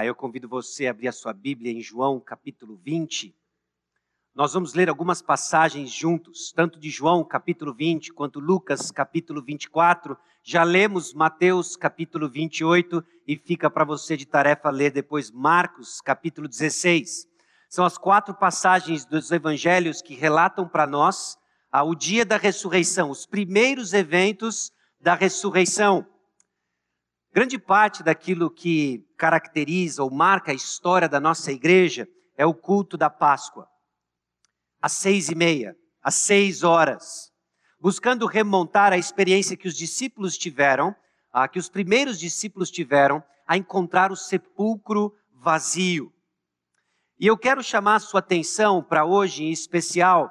Eu convido você a abrir a sua Bíblia em João capítulo 20. Nós vamos ler algumas passagens juntos, tanto de João capítulo 20 quanto Lucas capítulo 24. Já lemos Mateus capítulo 28 e fica para você de tarefa ler depois Marcos capítulo 16. São as quatro passagens dos evangelhos que relatam para nós o dia da ressurreição, os primeiros eventos da ressurreição. Grande parte daquilo que caracteriza ou marca a história da nossa igreja é o culto da Páscoa. Às seis e meia, às seis horas, buscando remontar a experiência que os discípulos tiveram, a que os primeiros discípulos tiveram, a encontrar o sepulcro vazio. E eu quero chamar a sua atenção para hoje em especial,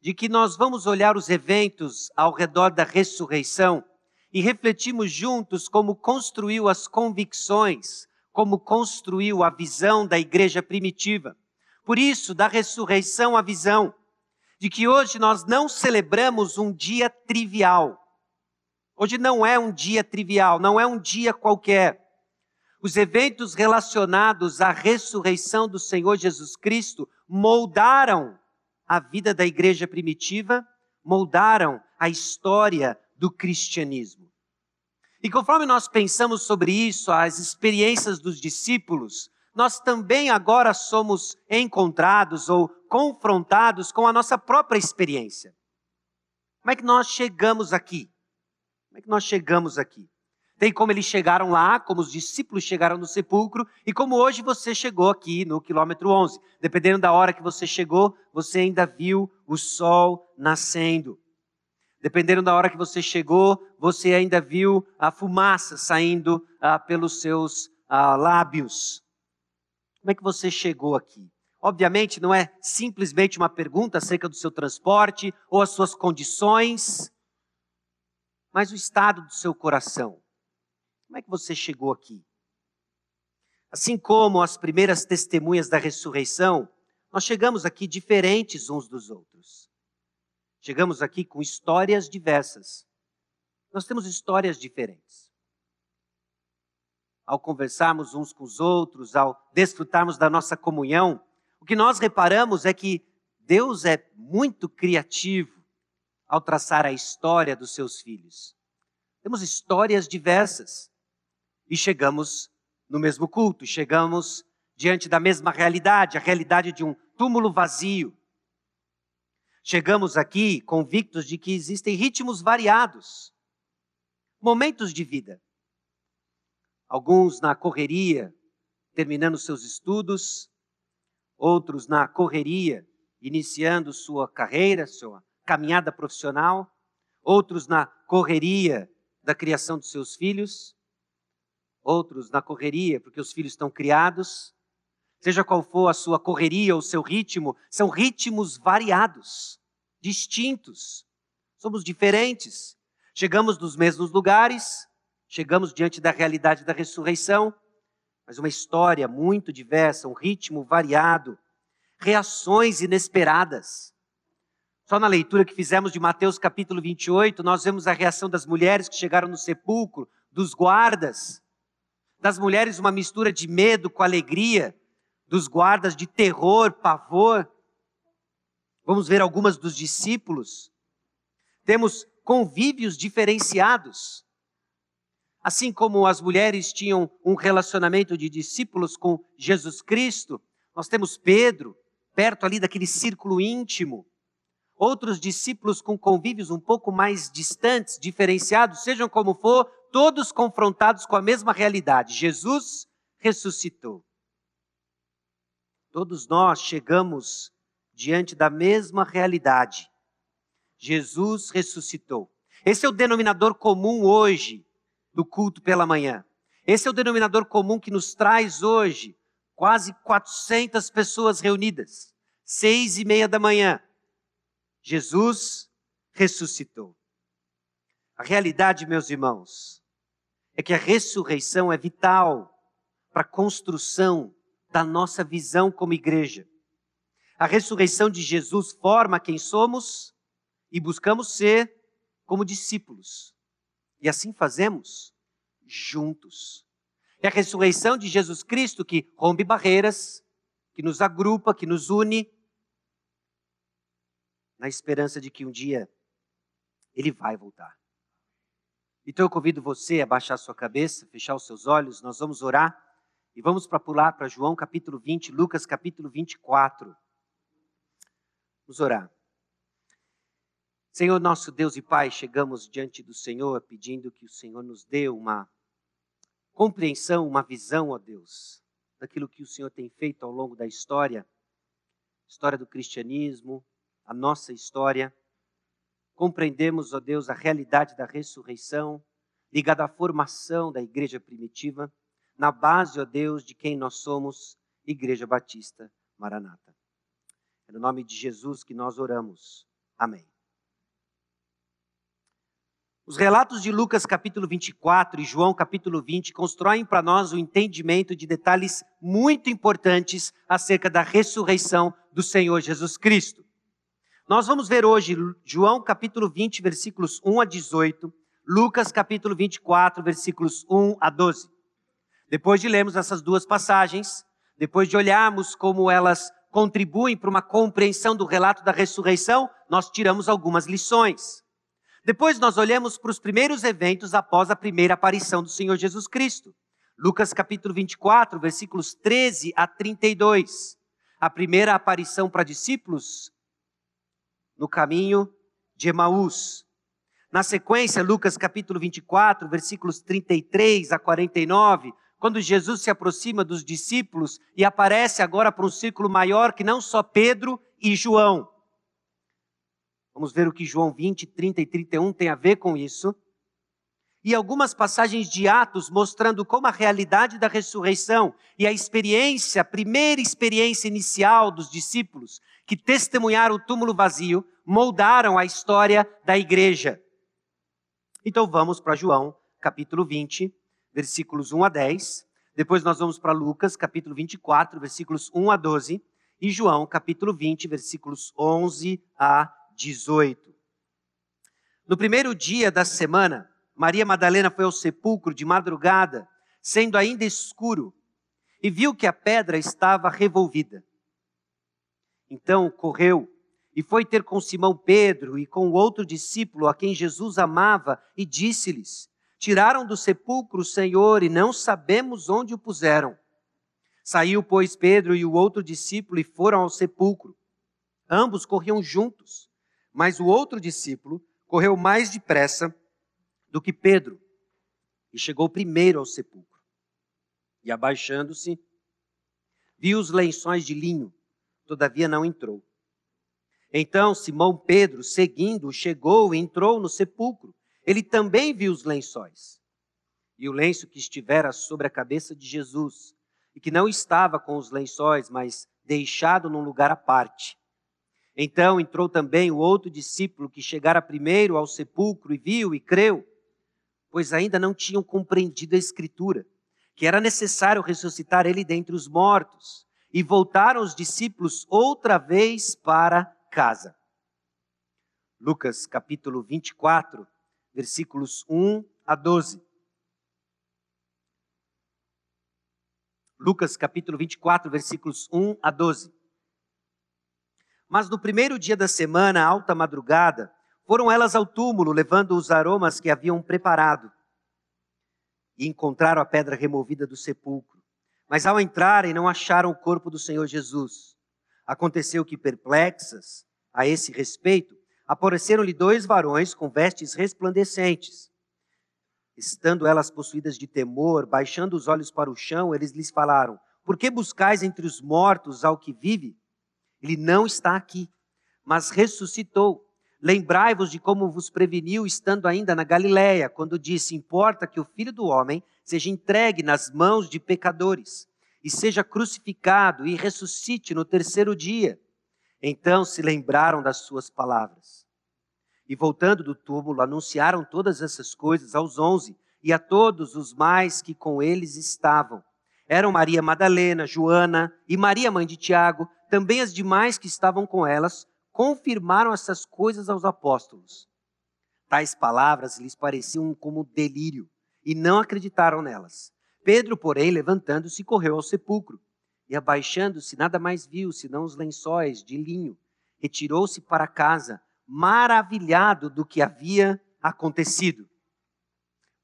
de que nós vamos olhar os eventos ao redor da ressurreição e refletimos juntos como construiu as convicções, como construiu a visão da igreja primitiva. Por isso, da ressurreição à visão, de que hoje nós não celebramos um dia trivial. Hoje não é um dia trivial, não é um dia qualquer. Os eventos relacionados à ressurreição do Senhor Jesus Cristo moldaram a vida da igreja primitiva, moldaram a história do cristianismo. E conforme nós pensamos sobre isso, as experiências dos discípulos, nós também agora somos encontrados ou confrontados com a nossa própria experiência. Como é que nós chegamos aqui? Como é que nós chegamos aqui? Tem como eles chegaram lá, como os discípulos chegaram no sepulcro, e como hoje você chegou aqui no quilômetro 11. Dependendo da hora que você chegou, você ainda viu o sol nascendo. Dependendo da hora que você chegou, você ainda viu a fumaça saindo ah, pelos seus ah, lábios. Como é que você chegou aqui? Obviamente, não é simplesmente uma pergunta acerca do seu transporte ou as suas condições, mas o estado do seu coração. Como é que você chegou aqui? Assim como as primeiras testemunhas da ressurreição, nós chegamos aqui diferentes uns dos outros. Chegamos aqui com histórias diversas. Nós temos histórias diferentes. Ao conversarmos uns com os outros, ao desfrutarmos da nossa comunhão, o que nós reparamos é que Deus é muito criativo ao traçar a história dos seus filhos. Temos histórias diversas e chegamos no mesmo culto, chegamos diante da mesma realidade, a realidade de um túmulo vazio, Chegamos aqui convictos de que existem ritmos variados, momentos de vida. Alguns na correria, terminando seus estudos, outros na correria, iniciando sua carreira, sua caminhada profissional, outros na correria da criação dos seus filhos, outros na correria porque os filhos estão criados, Seja qual for a sua correria ou seu ritmo, são ritmos variados, distintos. Somos diferentes. Chegamos nos mesmos lugares, chegamos diante da realidade da ressurreição, mas uma história muito diversa, um ritmo variado, reações inesperadas. Só na leitura que fizemos de Mateus capítulo 28, nós vemos a reação das mulheres que chegaram no sepulcro, dos guardas, das mulheres uma mistura de medo com alegria, dos guardas de terror, pavor. Vamos ver algumas dos discípulos. Temos convívios diferenciados. Assim como as mulheres tinham um relacionamento de discípulos com Jesus Cristo, nós temos Pedro, perto ali daquele círculo íntimo. Outros discípulos com convívios um pouco mais distantes, diferenciados, sejam como for, todos confrontados com a mesma realidade: Jesus ressuscitou. Todos nós chegamos diante da mesma realidade. Jesus ressuscitou. Esse é o denominador comum hoje do culto pela manhã. Esse é o denominador comum que nos traz hoje quase 400 pessoas reunidas, seis e meia da manhã. Jesus ressuscitou. A realidade, meus irmãos, é que a ressurreição é vital para a construção da nossa visão como igreja. A ressurreição de Jesus forma quem somos e buscamos ser como discípulos. E assim fazemos juntos. É a ressurreição de Jesus Cristo que rompe barreiras, que nos agrupa, que nos une, na esperança de que um dia ele vai voltar. Então eu convido você a baixar sua cabeça, fechar os seus olhos, nós vamos orar e vamos para pular para João capítulo 20, Lucas capítulo 24. Vamos orar. Senhor nosso Deus e Pai, chegamos diante do Senhor pedindo que o Senhor nos dê uma compreensão, uma visão, ó Deus, daquilo que o Senhor tem feito ao longo da história, história do cristianismo, a nossa história. Compreendemos, ó Deus, a realidade da ressurreição, ligada à formação da igreja primitiva, na base, ó Deus, de quem nós somos, Igreja Batista Maranata. É no nome de Jesus que nós oramos. Amém. Os relatos de Lucas capítulo 24 e João capítulo 20 constroem para nós o entendimento de detalhes muito importantes acerca da ressurreição do Senhor Jesus Cristo. Nós vamos ver hoje João capítulo 20, versículos 1 a 18, Lucas capítulo 24, versículos 1 a 12. Depois de lermos essas duas passagens, depois de olharmos como elas contribuem para uma compreensão do relato da ressurreição, nós tiramos algumas lições. Depois nós olhamos para os primeiros eventos após a primeira aparição do Senhor Jesus Cristo. Lucas capítulo 24, versículos 13 a 32. A primeira aparição para discípulos no caminho de Emaús. Na sequência, Lucas capítulo 24, versículos 33 a 49, quando Jesus se aproxima dos discípulos e aparece agora para um círculo maior que não só Pedro e João. Vamos ver o que João 20, 30 e 31 tem a ver com isso. E algumas passagens de Atos mostrando como a realidade da ressurreição e a experiência, a primeira experiência inicial dos discípulos que testemunharam o túmulo vazio, moldaram a história da igreja. Então vamos para João, capítulo 20, versículos 1 a 10. Depois nós vamos para Lucas, capítulo 24, versículos 1 a 12. E João, capítulo 20, versículos 11 a 18. No primeiro dia da semana, Maria Madalena foi ao sepulcro de madrugada, sendo ainda escuro, e viu que a pedra estava revolvida. Então correu e foi ter com Simão Pedro e com o outro discípulo a quem Jesus amava e disse-lhes: Tiraram do sepulcro o Senhor e não sabemos onde o puseram. Saiu, pois, Pedro e o outro discípulo e foram ao sepulcro. Ambos corriam juntos. Mas o outro discípulo correu mais depressa do que Pedro e chegou primeiro ao sepulcro. E abaixando-se, viu os lençóis de linho, todavia não entrou. Então Simão Pedro, seguindo, chegou e entrou no sepulcro. Ele também viu os lençóis. E o lenço que estivera sobre a cabeça de Jesus, e que não estava com os lençóis, mas deixado num lugar à parte. Então entrou também o outro discípulo que chegara primeiro ao sepulcro e viu e creu, pois ainda não tinham compreendido a Escritura, que era necessário ressuscitar ele dentre os mortos. E voltaram os discípulos outra vez para casa. Lucas capítulo 24, versículos 1 a 12. Lucas capítulo 24, versículos 1 a 12. Mas no primeiro dia da semana, alta madrugada, foram elas ao túmulo, levando os aromas que haviam preparado. E encontraram a pedra removida do sepulcro. Mas ao entrarem, não acharam o corpo do Senhor Jesus. Aconteceu que, perplexas a esse respeito, apareceram-lhe dois varões com vestes resplandecentes. Estando elas possuídas de temor, baixando os olhos para o chão, eles lhes falaram: Por que buscais entre os mortos ao que vive? Ele não está aqui, mas ressuscitou. Lembrai-vos de como vos preveniu estando ainda na Galiléia, quando disse: Importa que o filho do homem seja entregue nas mãos de pecadores e seja crucificado e ressuscite no terceiro dia. Então se lembraram das suas palavras. E voltando do túmulo, anunciaram todas essas coisas aos onze e a todos os mais que com eles estavam. Eram Maria Madalena, Joana e Maria, mãe de Tiago, também as demais que estavam com elas confirmaram essas coisas aos apóstolos. Tais palavras lhes pareciam como delírio e não acreditaram nelas. Pedro, porém, levantando-se, correu ao sepulcro. E abaixando-se, nada mais viu senão os lençóis de linho. Retirou-se para casa, maravilhado do que havia acontecido.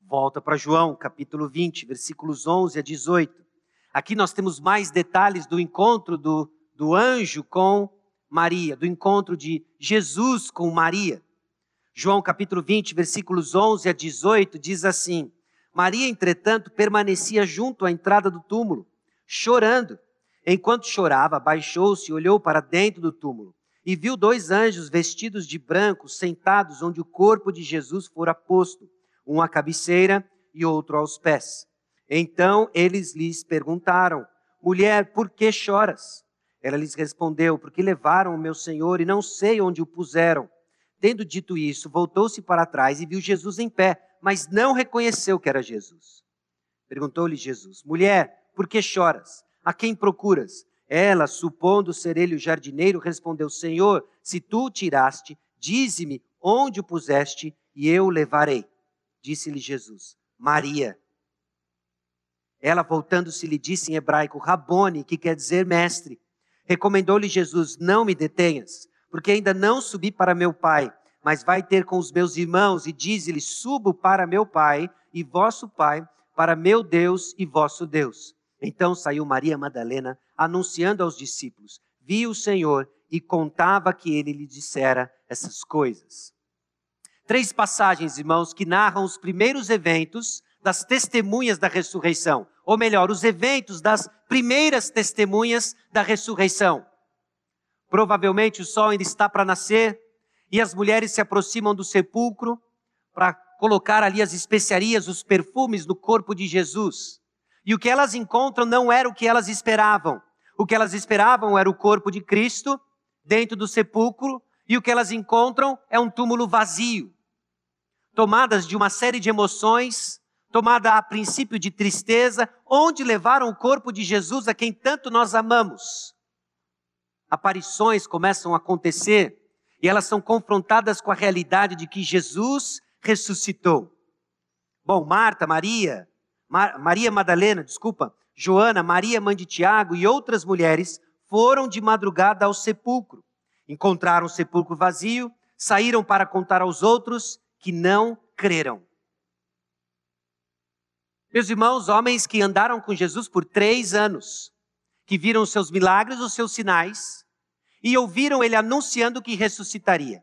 Volta para João, capítulo 20, versículos 11 a 18. Aqui nós temos mais detalhes do encontro do, do anjo com Maria, do encontro de Jesus com Maria. João capítulo 20, versículos 11 a 18 diz assim: Maria, entretanto, permanecia junto à entrada do túmulo, chorando. Enquanto chorava, baixou-se e olhou para dentro do túmulo e viu dois anjos vestidos de branco sentados onde o corpo de Jesus fora posto, um à cabeceira e outro aos pés. Então eles lhes perguntaram: Mulher, por que choras? Ela lhes respondeu: Porque levaram o meu senhor e não sei onde o puseram. Tendo dito isso, voltou-se para trás e viu Jesus em pé, mas não reconheceu que era Jesus. Perguntou-lhe Jesus: Mulher, por que choras? A quem procuras? Ela, supondo ser ele o jardineiro, respondeu: Senhor, se tu o tiraste, dize-me onde o puseste e eu o levarei. Disse-lhe Jesus: Maria. Ela, voltando-se, lhe disse em hebraico: Rabone, que quer dizer mestre. Recomendou-lhe Jesus: Não me detenhas, porque ainda não subi para meu Pai, mas vai ter com os meus irmãos e diz-lhe: Subo para meu Pai e vosso Pai, para meu Deus e vosso Deus. Então saiu Maria Madalena, anunciando aos discípulos: Vi o Senhor e contava que ele lhe dissera essas coisas. Três passagens, irmãos, que narram os primeiros eventos das testemunhas da ressurreição, ou melhor, os eventos das primeiras testemunhas da ressurreição. Provavelmente o sol ainda está para nascer e as mulheres se aproximam do sepulcro para colocar ali as especiarias, os perfumes no corpo de Jesus. E o que elas encontram não era o que elas esperavam. O que elas esperavam era o corpo de Cristo dentro do sepulcro, e o que elas encontram é um túmulo vazio. Tomadas de uma série de emoções, tomada a princípio de tristeza, onde levaram o corpo de Jesus a quem tanto nós amamos. Aparições começam a acontecer e elas são confrontadas com a realidade de que Jesus ressuscitou. Bom, Marta, Maria, Mar Maria Madalena, desculpa, Joana, Maria, mãe de Tiago e outras mulheres foram de madrugada ao sepulcro. Encontraram o sepulcro vazio, saíram para contar aos outros que não creram. Meus irmãos, homens que andaram com Jesus por três anos, que viram os seus milagres, os seus sinais, e ouviram ele anunciando que ressuscitaria.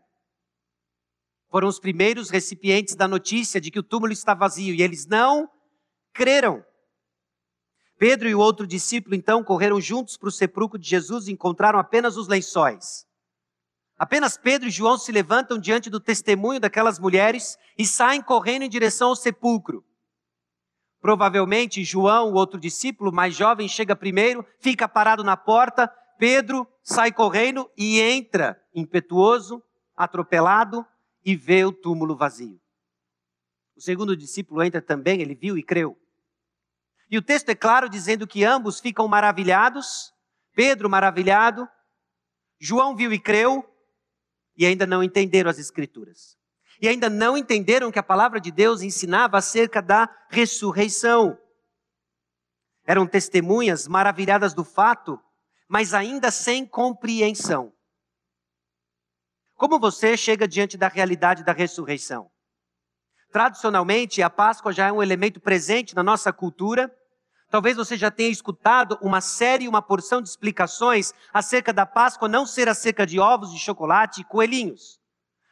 Foram os primeiros recipientes da notícia de que o túmulo está vazio e eles não creram. Pedro e o outro discípulo então correram juntos para o sepulcro de Jesus e encontraram apenas os lençóis. Apenas Pedro e João se levantam diante do testemunho daquelas mulheres e saem correndo em direção ao sepulcro. Provavelmente João, o outro discípulo mais jovem, chega primeiro, fica parado na porta. Pedro sai correndo e entra, impetuoso, atropelado, e vê o túmulo vazio. O segundo discípulo entra também, ele viu e creu. E o texto é claro dizendo que ambos ficam maravilhados. Pedro maravilhado, João viu e creu, e ainda não entenderam as Escrituras e ainda não entenderam que a palavra de Deus ensinava acerca da ressurreição. Eram testemunhas maravilhadas do fato, mas ainda sem compreensão. Como você chega diante da realidade da ressurreição? Tradicionalmente, a Páscoa já é um elemento presente na nossa cultura. Talvez você já tenha escutado uma série, uma porção de explicações acerca da Páscoa não ser acerca de ovos de chocolate e coelhinhos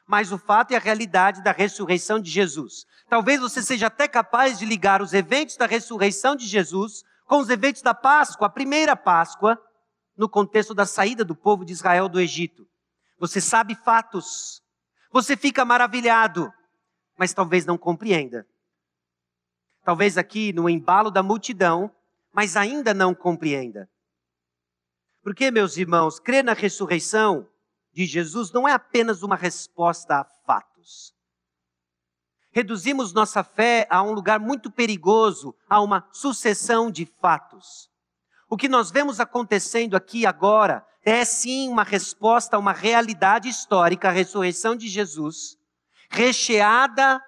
mas o fato e a realidade da ressurreição de Jesus. Talvez você seja até capaz de ligar os eventos da ressurreição de Jesus com os eventos da Páscoa, a primeira Páscoa, no contexto da saída do povo de Israel do Egito. Você sabe fatos, você fica maravilhado, mas talvez não compreenda. Talvez aqui no embalo da multidão, mas ainda não compreenda. Porque, meus irmãos, crer na ressurreição de Jesus não é apenas uma resposta a fatos. Reduzimos nossa fé a um lugar muito perigoso, a uma sucessão de fatos. O que nós vemos acontecendo aqui agora é sim uma resposta a uma realidade histórica, a ressurreição de Jesus, recheada,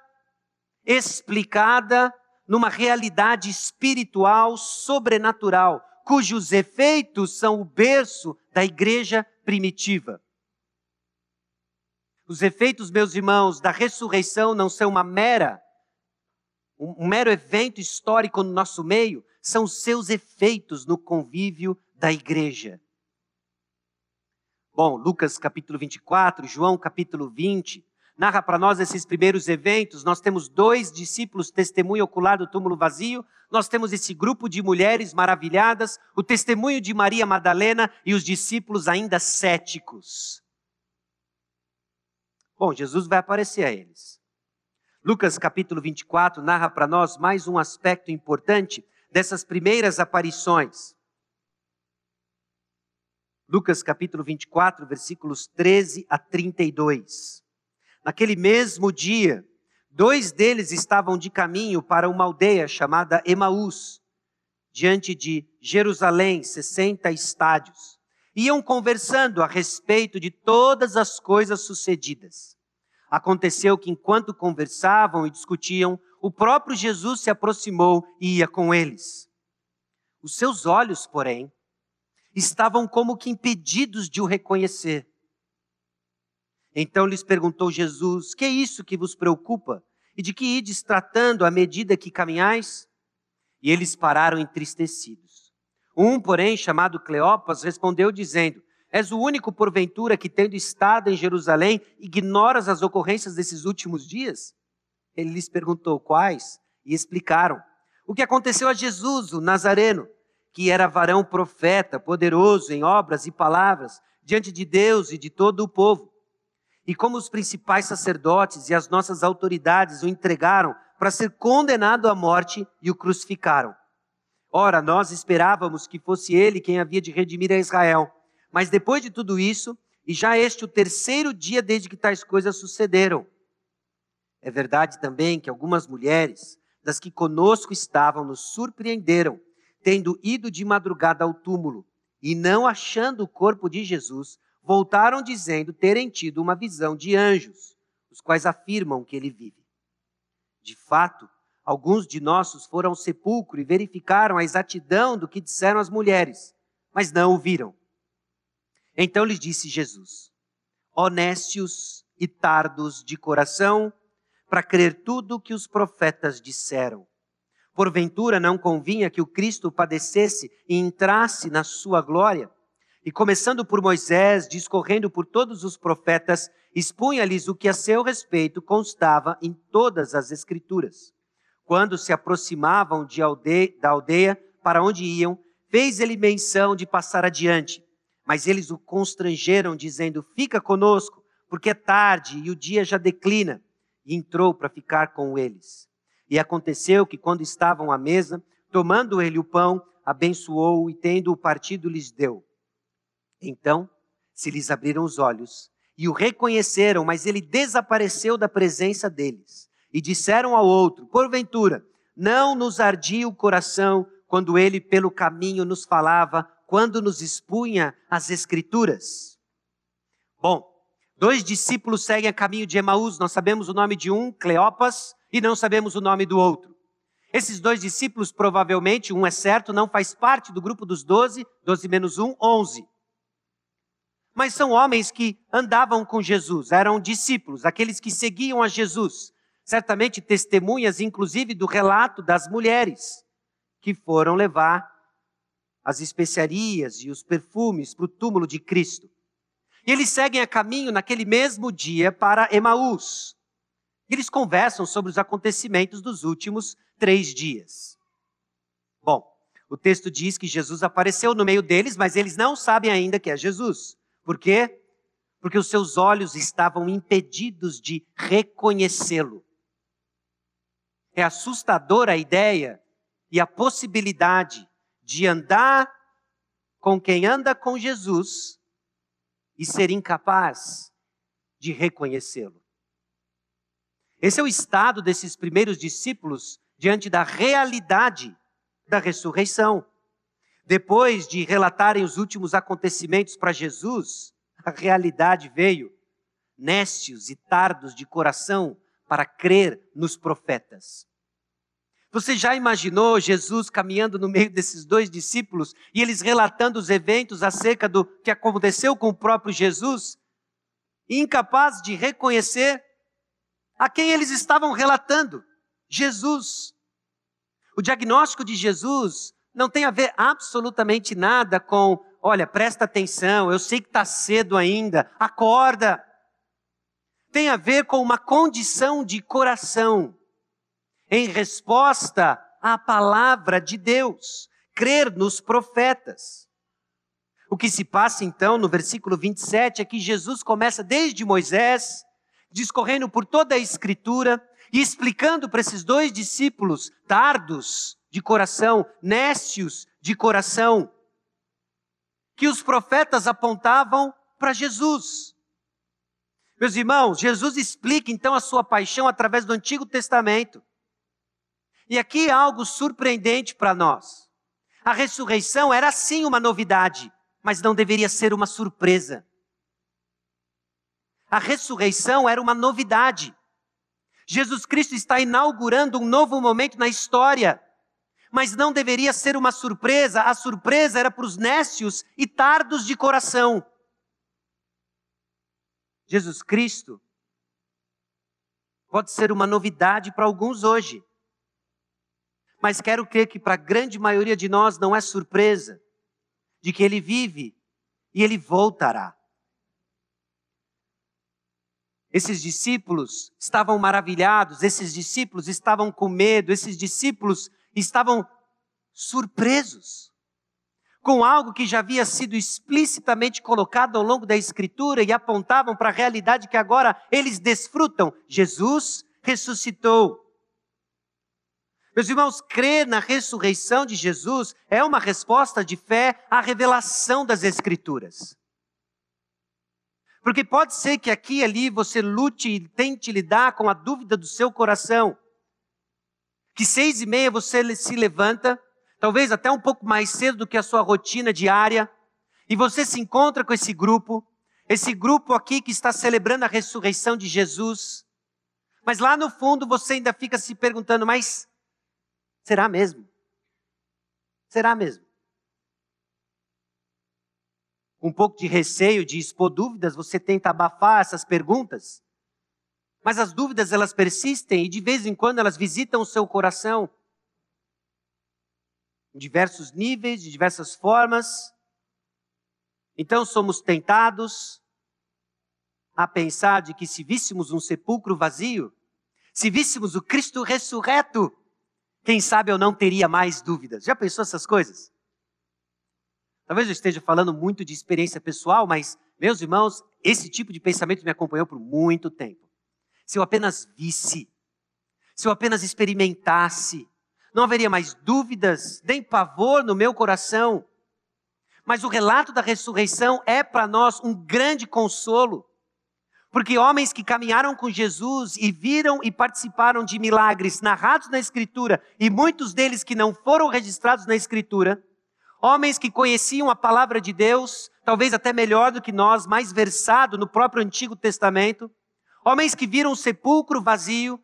explicada numa realidade espiritual sobrenatural, cujos efeitos são o berço da igreja primitiva. Os efeitos, meus irmãos, da ressurreição não são uma mera, um, mero evento histórico no nosso meio, são seus efeitos no convívio da igreja. Bom, Lucas capítulo 24, João capítulo 20, narra para nós esses primeiros eventos. Nós temos dois discípulos testemunho ocular do túmulo vazio, nós temos esse grupo de mulheres maravilhadas, o testemunho de Maria Madalena e os discípulos ainda céticos. Bom, Jesus vai aparecer a eles. Lucas capítulo 24 narra para nós mais um aspecto importante dessas primeiras aparições. Lucas capítulo 24, versículos 13 a 32. Naquele mesmo dia, dois deles estavam de caminho para uma aldeia chamada Emaús, diante de Jerusalém, 60 estádios iam conversando a respeito de todas as coisas sucedidas. Aconteceu que enquanto conversavam e discutiam, o próprio Jesus se aproximou e ia com eles. Os seus olhos, porém, estavam como que impedidos de o reconhecer. Então lhes perguntou Jesus: Que é isso que vos preocupa? E de que ides tratando à medida que caminhais? E eles pararam entristecidos. Um, porém, chamado Cleopas, respondeu dizendo: És o único, porventura, que, tendo estado em Jerusalém, ignoras as ocorrências desses últimos dias? Ele lhes perguntou quais, e explicaram. O que aconteceu a Jesus, o Nazareno, que era varão profeta, poderoso em obras e palavras, diante de Deus e de todo o povo. E como os principais sacerdotes e as nossas autoridades o entregaram para ser condenado à morte e o crucificaram. Ora, nós esperávamos que fosse ele quem havia de redimir a Israel. Mas depois de tudo isso, e já este o terceiro dia desde que tais coisas sucederam. É verdade também que algumas mulheres, das que conosco estavam, nos surpreenderam, tendo ido de madrugada ao túmulo e não achando o corpo de Jesus, voltaram dizendo terem tido uma visão de anjos, os quais afirmam que ele vive. De fato, Alguns de nossos foram ao sepulcro e verificaram a exatidão do que disseram as mulheres, mas não o viram. Então lhes disse Jesus: Honestos e tardos de coração, para crer tudo o que os profetas disseram. Porventura não convinha que o Cristo padecesse e entrasse na sua glória? E começando por Moisés, discorrendo por todos os profetas, expunha-lhes o que a seu respeito constava em todas as Escrituras. Quando se aproximavam de aldeia, da aldeia para onde iam, fez ele menção de passar adiante. Mas eles o constrangeram, dizendo: Fica conosco, porque é tarde e o dia já declina. E entrou para ficar com eles. E aconteceu que, quando estavam à mesa, tomando ele o pão, abençoou e, tendo-o partido, lhes deu. Então se lhes abriram os olhos e o reconheceram, mas ele desapareceu da presença deles e disseram ao outro: Porventura, não nos ardia o coração quando ele pelo caminho nos falava, quando nos expunha as Escrituras? Bom, dois discípulos seguem a caminho de Emaús, nós sabemos o nome de um, Cleopas, e não sabemos o nome do outro. Esses dois discípulos, provavelmente, um é certo, não faz parte do grupo dos doze, doze menos um, onze. Mas são homens que andavam com Jesus, eram discípulos, aqueles que seguiam a Jesus certamente testemunhas, inclusive, do relato das mulheres que foram levar as especiarias e os perfumes para o túmulo de Cristo. E eles seguem a caminho naquele mesmo dia para Emaús. Eles conversam sobre os acontecimentos dos últimos três dias. Bom, o texto diz que Jesus apareceu no meio deles, mas eles não sabem ainda que é Jesus. Por quê? Porque os seus olhos estavam impedidos de reconhecê-lo. É assustadora a ideia e a possibilidade de andar com quem anda com Jesus e ser incapaz de reconhecê-lo. Esse é o estado desses primeiros discípulos diante da realidade da ressurreição. Depois de relatarem os últimos acontecimentos para Jesus, a realidade veio, nécios e tardos de coração, para crer nos profetas. Você já imaginou Jesus caminhando no meio desses dois discípulos e eles relatando os eventos acerca do que aconteceu com o próprio Jesus? Incapaz de reconhecer a quem eles estavam relatando: Jesus. O diagnóstico de Jesus não tem a ver absolutamente nada com, olha, presta atenção, eu sei que está cedo ainda, acorda. Tem a ver com uma condição de coração em resposta à palavra de Deus, crer nos profetas. O que se passa então no versículo 27 é que Jesus começa desde Moisés, discorrendo por toda a Escritura e explicando para esses dois discípulos tardos de coração, nécios de coração, que os profetas apontavam para Jesus. Meus irmãos, Jesus explica então a sua paixão através do Antigo Testamento. E aqui há algo surpreendente para nós. A ressurreição era sim uma novidade, mas não deveria ser uma surpresa. A ressurreição era uma novidade. Jesus Cristo está inaugurando um novo momento na história, mas não deveria ser uma surpresa, a surpresa era para os nécios e tardos de coração. Jesus Cristo pode ser uma novidade para alguns hoje, mas quero crer que para a grande maioria de nós não é surpresa de que ele vive e ele voltará. Esses discípulos estavam maravilhados, esses discípulos estavam com medo, esses discípulos estavam surpresos com algo que já havia sido explicitamente colocado ao longo da Escritura e apontavam para a realidade que agora eles desfrutam. Jesus ressuscitou. Meus irmãos, crer na ressurreição de Jesus é uma resposta de fé à revelação das Escrituras. Porque pode ser que aqui e ali você lute e tente lidar com a dúvida do seu coração. Que seis e meia você se levanta, talvez até um pouco mais cedo do que a sua rotina diária, e você se encontra com esse grupo, esse grupo aqui que está celebrando a ressurreição de Jesus. Mas lá no fundo você ainda fica se perguntando, mas Será mesmo? Será mesmo? Um pouco de receio de expor dúvidas, você tenta abafar essas perguntas. Mas as dúvidas elas persistem e de vez em quando elas visitam o seu coração. Em diversos níveis, de diversas formas. Então somos tentados a pensar de que se víssemos um sepulcro vazio, se víssemos o Cristo ressurreto, quem sabe eu não teria mais dúvidas. Já pensou essas coisas? Talvez eu esteja falando muito de experiência pessoal, mas, meus irmãos, esse tipo de pensamento me acompanhou por muito tempo. Se eu apenas visse, se eu apenas experimentasse, não haveria mais dúvidas, nem pavor no meu coração. Mas o relato da ressurreição é para nós um grande consolo. Porque homens que caminharam com Jesus e viram e participaram de milagres narrados na Escritura, e muitos deles que não foram registrados na Escritura, homens que conheciam a palavra de Deus, talvez até melhor do que nós, mais versado no próprio Antigo Testamento, homens que viram o sepulcro vazio,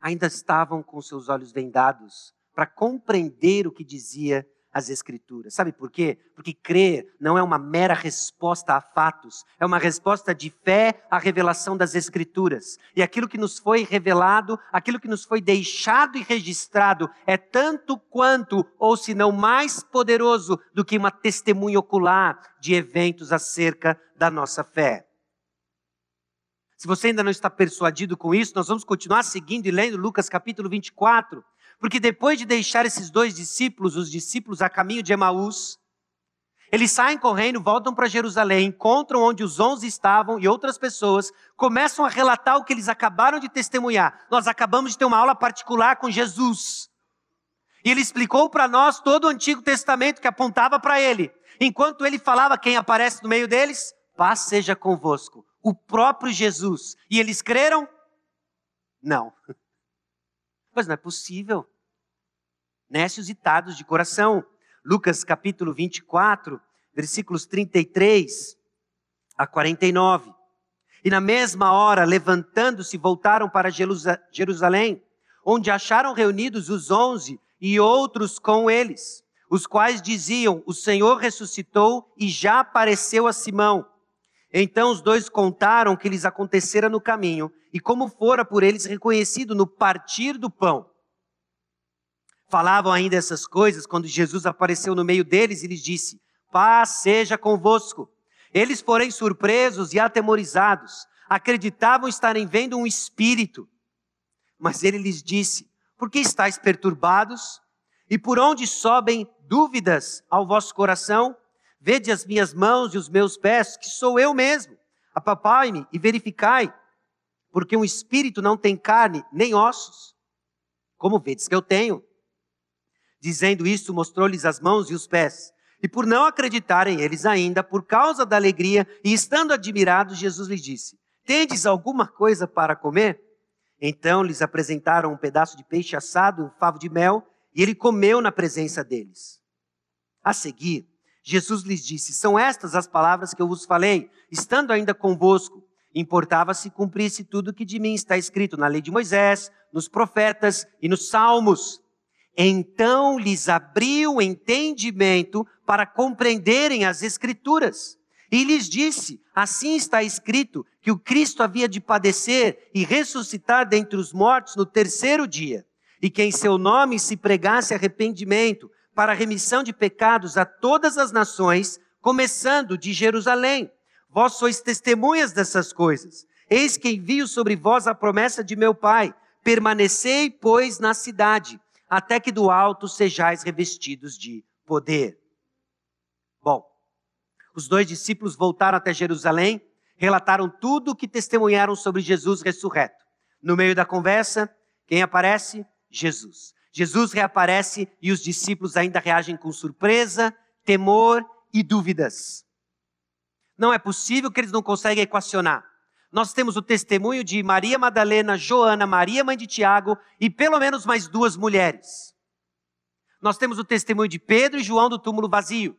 ainda estavam com seus olhos vendados para compreender o que dizia as Escrituras. Sabe por quê? Porque crer não é uma mera resposta a fatos, é uma resposta de fé à revelação das Escrituras. E aquilo que nos foi revelado, aquilo que nos foi deixado e registrado, é tanto quanto, ou se não mais poderoso do que uma testemunha ocular de eventos acerca da nossa fé. Se você ainda não está persuadido com isso, nós vamos continuar seguindo e lendo Lucas capítulo 24 porque depois de deixar esses dois discípulos, os discípulos a caminho de Emaús, eles saem correndo, voltam para Jerusalém, encontram onde os onze estavam e outras pessoas, começam a relatar o que eles acabaram de testemunhar. Nós acabamos de ter uma aula particular com Jesus. E ele explicou para nós todo o Antigo Testamento que apontava para ele. Enquanto ele falava, quem aparece no meio deles? Paz seja convosco. O próprio Jesus. E eles creram? Não. Mas não é possível. Nécios e tados de coração. Lucas capítulo 24, versículos 33 a 49. E na mesma hora, levantando-se, voltaram para Jerusalém, onde acharam reunidos os onze e outros com eles, os quais diziam: O Senhor ressuscitou e já apareceu a Simão. Então os dois contaram o que lhes acontecera no caminho e como fora por eles reconhecido no partir do pão. Falavam ainda essas coisas quando Jesus apareceu no meio deles e lhes disse: Paz seja convosco. Eles, porém, surpresos e atemorizados, acreditavam estarem vendo um espírito. Mas ele lhes disse: Por que estáis perturbados? E por onde sobem dúvidas ao vosso coração? Vede as minhas mãos e os meus pés, que sou eu mesmo. Apapai-me e verificai, porque um espírito não tem carne nem ossos, como vedes que eu tenho. Dizendo isso, mostrou-lhes as mãos e os pés. E por não acreditarem eles ainda, por causa da alegria e estando admirados, Jesus lhes disse: Tendes alguma coisa para comer? Então lhes apresentaram um pedaço de peixe assado, um favo de mel, e ele comeu na presença deles. A seguir, Jesus lhes disse: São estas as palavras que eu vos falei, estando ainda convosco. Importava se cumprisse tudo que de mim está escrito na lei de Moisés, nos profetas e nos salmos. Então lhes abriu o entendimento para compreenderem as Escrituras. E lhes disse: Assim está escrito que o Cristo havia de padecer e ressuscitar dentre os mortos no terceiro dia, e que em seu nome se pregasse arrependimento para a remissão de pecados a todas as nações, começando de Jerusalém. Vós sois testemunhas dessas coisas. Eis que envio sobre vós a promessa de meu Pai. Permanecei, pois, na cidade até que do alto sejais revestidos de poder. Bom, os dois discípulos voltaram até Jerusalém, relataram tudo o que testemunharam sobre Jesus ressurreto. No meio da conversa, quem aparece? Jesus. Jesus reaparece e os discípulos ainda reagem com surpresa, temor e dúvidas. Não é possível que eles não conseguem equacionar nós temos o testemunho de Maria Madalena, Joana, Maria mãe de Tiago e pelo menos mais duas mulheres. Nós temos o testemunho de Pedro e João do túmulo vazio.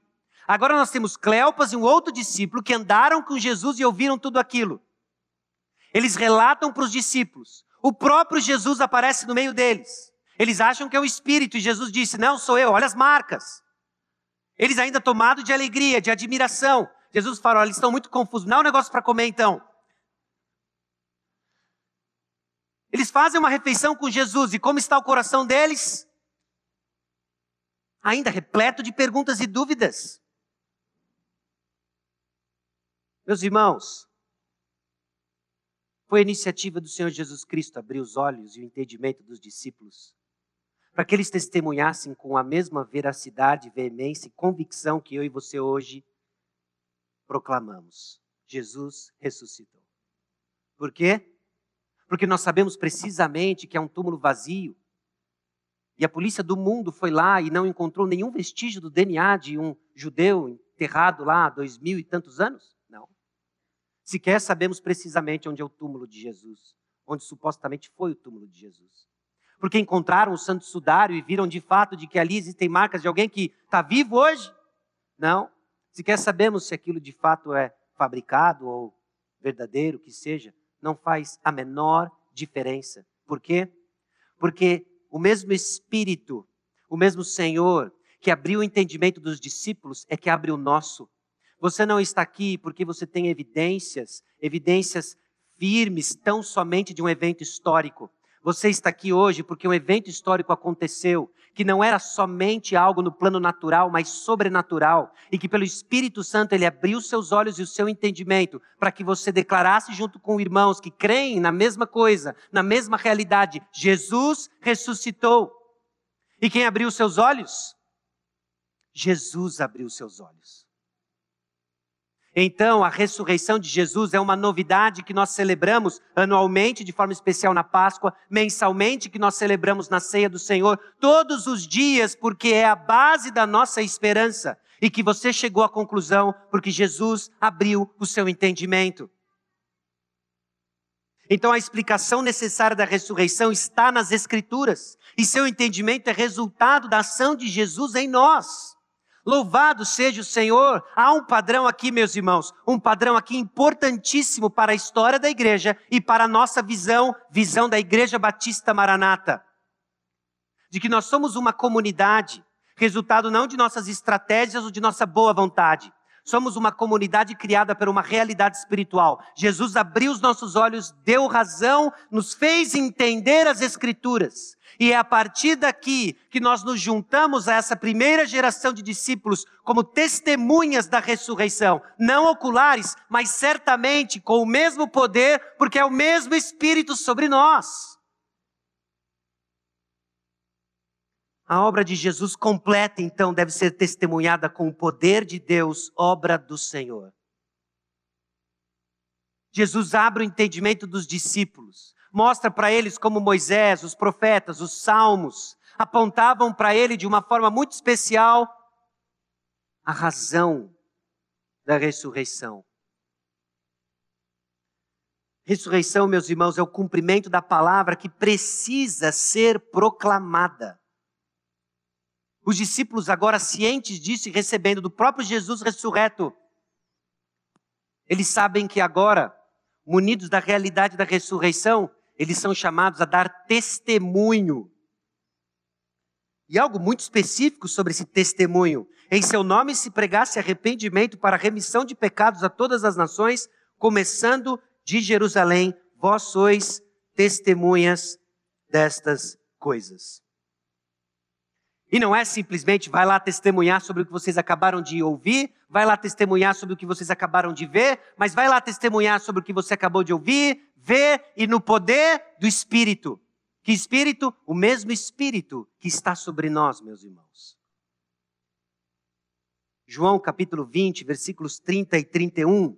Agora nós temos Cleopas e um outro discípulo que andaram com Jesus e ouviram tudo aquilo. Eles relatam para os discípulos. O próprio Jesus aparece no meio deles. Eles acham que é o Espírito e Jesus disse: Não, sou eu, olha as marcas. Eles ainda tomados de alegria, de admiração. Jesus fala: Eles estão muito confusos. Não é um negócio para comer então. Eles fazem uma refeição com Jesus e como está o coração deles? Ainda repleto de perguntas e dúvidas. Meus irmãos, foi a iniciativa do Senhor Jesus Cristo abrir os olhos e o entendimento dos discípulos, para que eles testemunhassem com a mesma veracidade, veemência e convicção que eu e você hoje proclamamos: Jesus ressuscitou. Por quê? porque nós sabemos precisamente que é um túmulo vazio. E a polícia do mundo foi lá e não encontrou nenhum vestígio do DNA de um judeu enterrado lá há dois mil e tantos anos? Não. Sequer sabemos precisamente onde é o túmulo de Jesus, onde supostamente foi o túmulo de Jesus. Porque encontraram o santo sudário e viram de fato de que ali existem marcas de alguém que está vivo hoje? Não. Sequer sabemos se aquilo de fato é fabricado ou verdadeiro, que seja não faz a menor diferença. Por quê? Porque o mesmo Espírito, o mesmo Senhor que abriu o entendimento dos discípulos é que abre o nosso. Você não está aqui porque você tem evidências, evidências firmes, tão somente de um evento histórico. Você está aqui hoje porque um evento histórico aconteceu, que não era somente algo no plano natural, mas sobrenatural, e que pelo Espírito Santo ele abriu seus olhos e o seu entendimento para que você declarasse junto com irmãos que creem na mesma coisa, na mesma realidade: Jesus ressuscitou. E quem abriu seus olhos? Jesus abriu seus olhos. Então, a ressurreição de Jesus é uma novidade que nós celebramos anualmente, de forma especial na Páscoa, mensalmente que nós celebramos na ceia do Senhor, todos os dias, porque é a base da nossa esperança e que você chegou à conclusão porque Jesus abriu o seu entendimento. Então, a explicação necessária da ressurreição está nas Escrituras, e seu entendimento é resultado da ação de Jesus em nós. Louvado seja o Senhor. Há um padrão aqui, meus irmãos, um padrão aqui importantíssimo para a história da igreja e para a nossa visão, visão da Igreja Batista Maranata. de que nós somos uma comunidade, resultado não de nossas estratégias ou de nossa boa vontade. Somos uma comunidade criada por uma realidade espiritual. Jesus abriu os nossos olhos, deu razão, nos fez entender as Escrituras. E é a partir daqui que nós nos juntamos a essa primeira geração de discípulos como testemunhas da ressurreição. Não oculares, mas certamente com o mesmo poder, porque é o mesmo Espírito sobre nós. A obra de Jesus completa, então, deve ser testemunhada com o poder de Deus, obra do Senhor. Jesus abre o entendimento dos discípulos, mostra para eles como Moisés, os profetas, os salmos apontavam para ele de uma forma muito especial a razão da ressurreição. Ressurreição, meus irmãos, é o cumprimento da palavra que precisa ser proclamada. Os discípulos, agora cientes disso e recebendo do próprio Jesus ressurreto, eles sabem que agora, munidos da realidade da ressurreição, eles são chamados a dar testemunho. E algo muito específico sobre esse testemunho. Em seu nome se pregasse arrependimento para remissão de pecados a todas as nações, começando de Jerusalém. Vós sois testemunhas destas coisas. E não é simplesmente vai lá testemunhar sobre o que vocês acabaram de ouvir, vai lá testemunhar sobre o que vocês acabaram de ver, mas vai lá testemunhar sobre o que você acabou de ouvir, ver e no poder do Espírito. Que Espírito? O mesmo Espírito que está sobre nós, meus irmãos. João capítulo 20, versículos 30 e 31.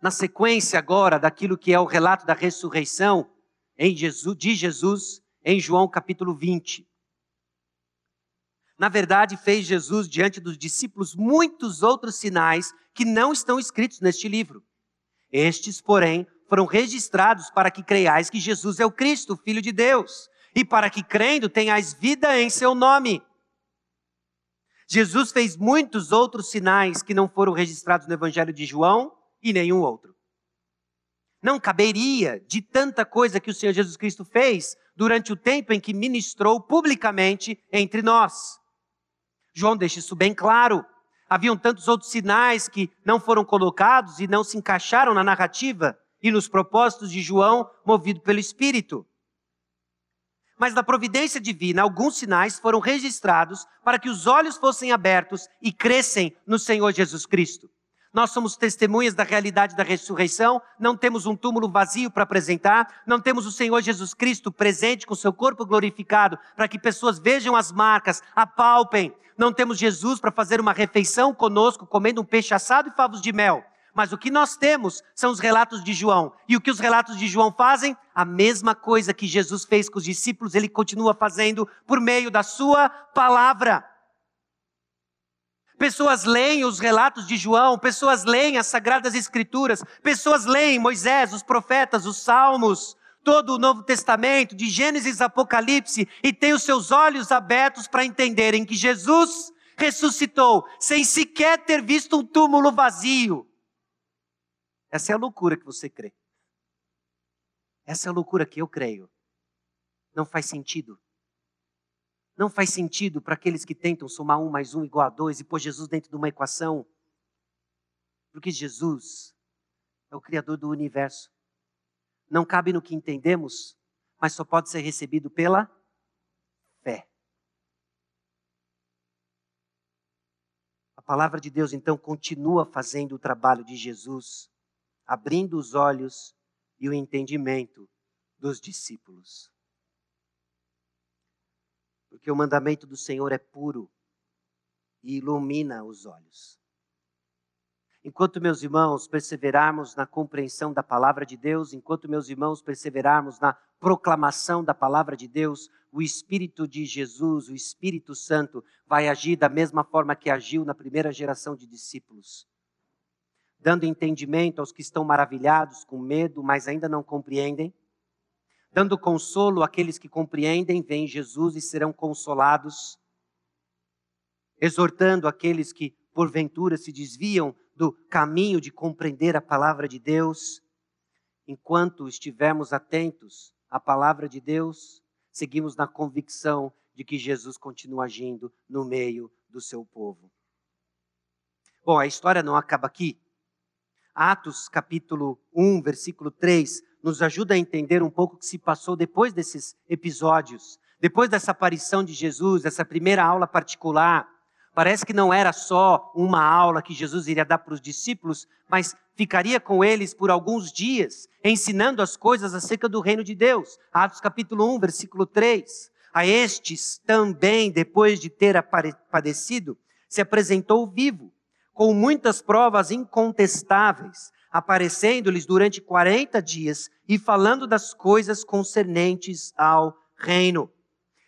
Na sequência agora daquilo que é o relato da ressurreição em Jesus, de Jesus em João capítulo 20 na verdade, fez Jesus diante dos discípulos muitos outros sinais que não estão escritos neste livro. Estes, porém, foram registrados para que creiais que Jesus é o Cristo, Filho de Deus, e para que crendo tenhais vida em seu nome. Jesus fez muitos outros sinais que não foram registrados no Evangelho de João e nenhum outro. Não caberia de tanta coisa que o Senhor Jesus Cristo fez durante o tempo em que ministrou publicamente entre nós. João deixa isso bem claro. Haviam tantos outros sinais que não foram colocados e não se encaixaram na narrativa e nos propósitos de João, movido pelo Espírito. Mas na providência divina, alguns sinais foram registrados para que os olhos fossem abertos e crescem no Senhor Jesus Cristo. Nós somos testemunhas da realidade da ressurreição, não temos um túmulo vazio para apresentar, não temos o Senhor Jesus Cristo presente com seu corpo glorificado para que pessoas vejam as marcas, apalpem. Não temos Jesus para fazer uma refeição conosco, comendo um peixe assado e favos de mel. Mas o que nós temos são os relatos de João. E o que os relatos de João fazem? A mesma coisa que Jesus fez com os discípulos, ele continua fazendo por meio da sua palavra. Pessoas leem os relatos de João, pessoas leem as Sagradas Escrituras, pessoas leem Moisés, os profetas, os Salmos, todo o Novo Testamento, de Gênesis a Apocalipse, e têm os seus olhos abertos para entenderem que Jesus ressuscitou sem sequer ter visto um túmulo vazio. Essa é a loucura que você crê. Essa é a loucura que eu creio. Não faz sentido. Não faz sentido para aqueles que tentam somar um mais um igual a dois e pôr Jesus dentro de uma equação. Porque Jesus é o Criador do universo. Não cabe no que entendemos, mas só pode ser recebido pela fé. A palavra de Deus então continua fazendo o trabalho de Jesus, abrindo os olhos e o entendimento dos discípulos porque o mandamento do Senhor é puro e ilumina os olhos. Enquanto, meus irmãos, perseverarmos na compreensão da palavra de Deus, enquanto, meus irmãos, perseverarmos na proclamação da palavra de Deus, o Espírito de Jesus, o Espírito Santo, vai agir da mesma forma que agiu na primeira geração de discípulos, dando entendimento aos que estão maravilhados, com medo, mas ainda não compreendem, dando consolo àqueles que compreendem, vem Jesus e serão consolados, exortando aqueles que porventura se desviam do caminho de compreender a palavra de Deus. Enquanto estivermos atentos à palavra de Deus, seguimos na convicção de que Jesus continua agindo no meio do seu povo. Bom, a história não acaba aqui. Atos capítulo 1, versículo 3, nos ajuda a entender um pouco o que se passou depois desses episódios, depois dessa aparição de Jesus, dessa primeira aula particular. Parece que não era só uma aula que Jesus iria dar para os discípulos, mas ficaria com eles por alguns dias, ensinando as coisas acerca do reino de Deus. Atos capítulo 1, versículo 3. A estes também, depois de ter padecido, se apresentou vivo, com muitas provas incontestáveis, aparecendo-lhes durante 40 dias e falando das coisas concernentes ao reino.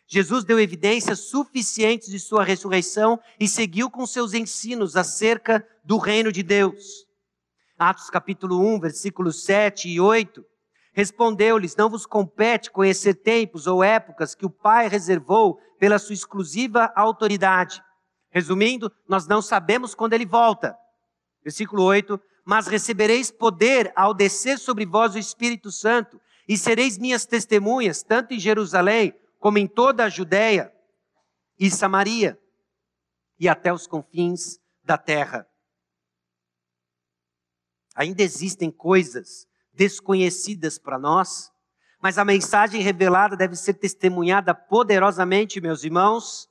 Jesus deu evidências suficientes de sua ressurreição e seguiu com seus ensinos acerca do reino de Deus. Atos capítulo 1, versículos 7 e 8. Respondeu-lhes: Não vos compete conhecer tempos ou épocas que o Pai reservou pela sua exclusiva autoridade. Resumindo, nós não sabemos quando ele volta. Versículo 8: Mas recebereis poder ao descer sobre vós o Espírito Santo, e sereis minhas testemunhas, tanto em Jerusalém, como em toda a Judéia e Samaria e até os confins da terra. Ainda existem coisas desconhecidas para nós, mas a mensagem revelada deve ser testemunhada poderosamente, meus irmãos,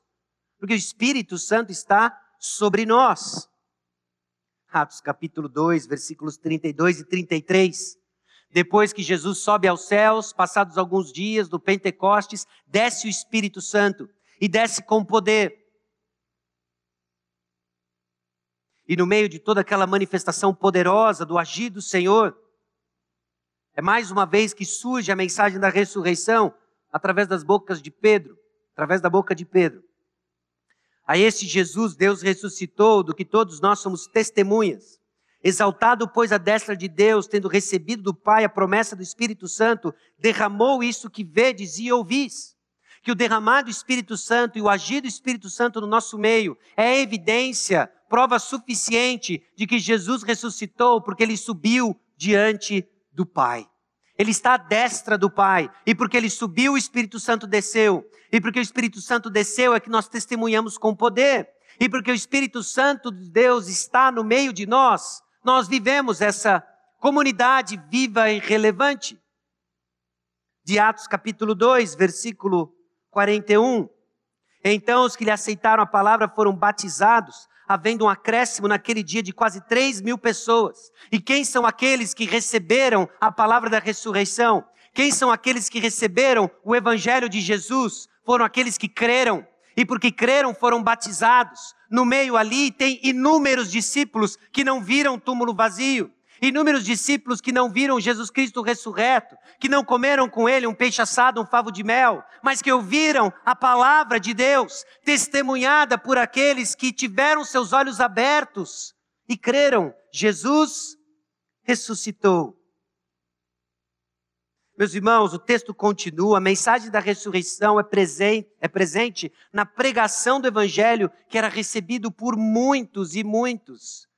porque o Espírito Santo está sobre nós. Atos capítulo 2, versículos 32 e 33. Depois que Jesus sobe aos céus, passados alguns dias do Pentecostes, desce o Espírito Santo e desce com poder. E no meio de toda aquela manifestação poderosa do agir do Senhor, é mais uma vez que surge a mensagem da ressurreição através das bocas de Pedro, através da boca de Pedro. A esse Jesus Deus ressuscitou, do que todos nós somos testemunhas. Exaltado, pois, a destra de Deus, tendo recebido do Pai a promessa do Espírito Santo, derramou isso que vedes e ouvis. Que o derramado Espírito Santo e o agir do Espírito Santo no nosso meio é evidência, prova suficiente de que Jesus ressuscitou, porque ele subiu diante do Pai. Ele está à destra do Pai, e porque ele subiu, o Espírito Santo desceu. E porque o Espírito Santo desceu é que nós testemunhamos com poder. E porque o Espírito Santo de Deus está no meio de nós, nós vivemos essa comunidade viva e relevante. De Atos capítulo 2, versículo 41. Então os que lhe aceitaram a palavra foram batizados, havendo um acréscimo naquele dia de quase 3 mil pessoas. E quem são aqueles que receberam a palavra da ressurreição? Quem são aqueles que receberam o evangelho de Jesus? Foram aqueles que creram e porque creram foram batizados. No meio ali tem inúmeros discípulos que não viram túmulo vazio, inúmeros discípulos que não viram Jesus Cristo ressurreto, que não comeram com ele um peixe assado, um favo de mel, mas que ouviram a palavra de Deus, testemunhada por aqueles que tiveram seus olhos abertos e creram. Jesus ressuscitou. Meus irmãos, o texto continua, a mensagem da ressurreição é presente, é presente na pregação do evangelho que era recebido por muitos e muitos.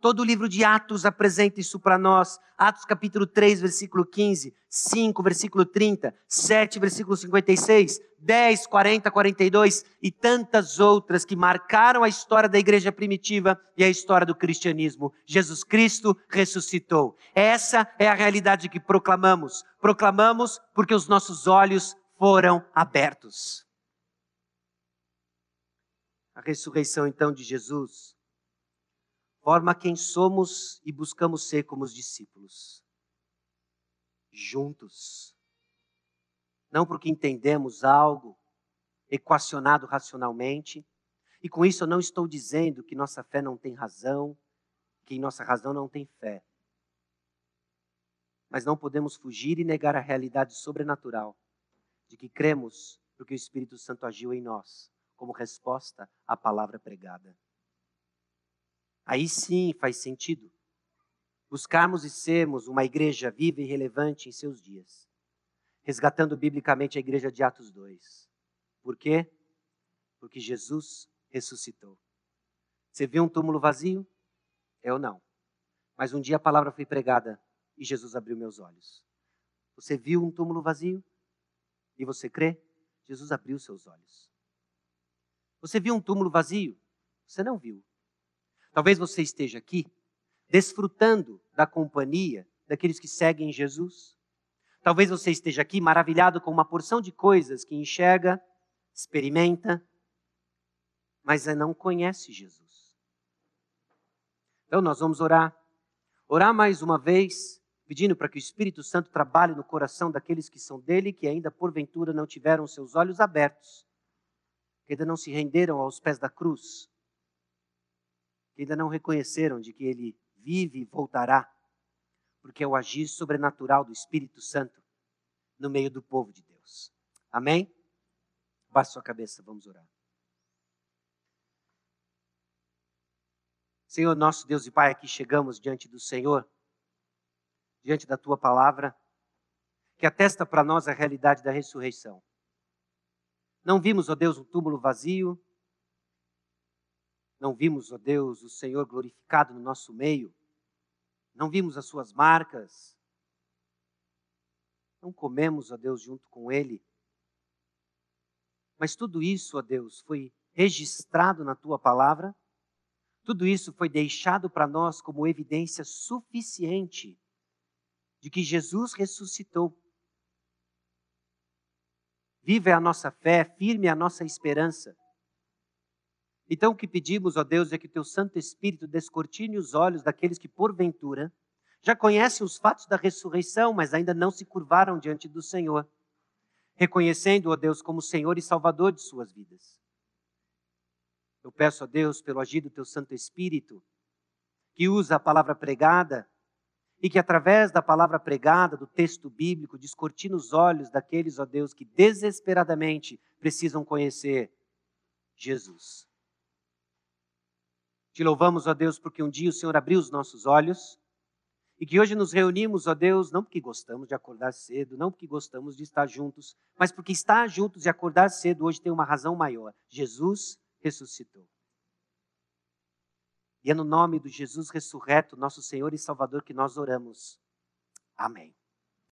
Todo o livro de Atos apresenta isso para nós. Atos capítulo 3, versículo 15, 5, versículo 30, 7, versículo 56, 10, 40, 42 e tantas outras que marcaram a história da igreja primitiva e a história do cristianismo. Jesus Cristo ressuscitou. Essa é a realidade que proclamamos. Proclamamos porque os nossos olhos foram abertos. A ressurreição então de Jesus forma quem somos e buscamos ser como os discípulos. Juntos. Não porque entendemos algo equacionado racionalmente, e com isso eu não estou dizendo que nossa fé não tem razão, que nossa razão não tem fé. Mas não podemos fugir e negar a realidade sobrenatural de que cremos porque o Espírito Santo agiu em nós como resposta à palavra pregada. Aí sim faz sentido buscarmos e sermos uma igreja viva e relevante em seus dias, resgatando biblicamente a igreja de Atos 2. Por quê? Porque Jesus ressuscitou. Você viu um túmulo vazio? Eu não. Mas um dia a palavra foi pregada e Jesus abriu meus olhos. Você viu um túmulo vazio? E você crê? Jesus abriu seus olhos. Você viu um túmulo vazio? Você não viu. Talvez você esteja aqui desfrutando da companhia daqueles que seguem Jesus. Talvez você esteja aqui maravilhado com uma porção de coisas que enxerga, experimenta, mas não conhece Jesus. Então nós vamos orar. Orar mais uma vez, pedindo para que o Espírito Santo trabalhe no coração daqueles que são dele, que ainda porventura não tiveram seus olhos abertos, que ainda não se renderam aos pés da cruz, que ainda não reconheceram de que ele vive e voltará porque é o agir sobrenatural do Espírito Santo no meio do povo de Deus. Amém? Baixe sua cabeça, vamos orar. Senhor, nosso Deus e Pai, aqui chegamos diante do Senhor, diante da tua palavra, que atesta para nós a realidade da ressurreição. Não vimos, ó Deus, um túmulo vazio, não vimos, ó Deus, o Senhor glorificado no nosso meio, não vimos as suas marcas, não comemos, ó Deus, junto com Ele. Mas tudo isso, ó Deus, foi registrado na tua palavra, tudo isso foi deixado para nós como evidência suficiente de que Jesus ressuscitou. Viva é a nossa fé, firme é a nossa esperança. Então, o que pedimos, ó Deus, é que teu Santo Espírito descortine os olhos daqueles que, porventura, já conhecem os fatos da ressurreição, mas ainda não se curvaram diante do Senhor, reconhecendo, ó Deus, como Senhor e Salvador de suas vidas. Eu peço a Deus, pelo agir do teu Santo Espírito, que usa a palavra pregada e que através da palavra pregada, do texto bíblico, descortina os olhos daqueles, ó Deus, que desesperadamente precisam conhecer Jesus. Te louvamos, ó Deus, porque um dia o Senhor abriu os nossos olhos e que hoje nos reunimos, ó Deus, não porque gostamos de acordar cedo, não porque gostamos de estar juntos, mas porque estar juntos e acordar cedo hoje tem uma razão maior. Jesus ressuscitou. E é no nome do Jesus ressurreto, nosso Senhor e Salvador, que nós oramos. Amém.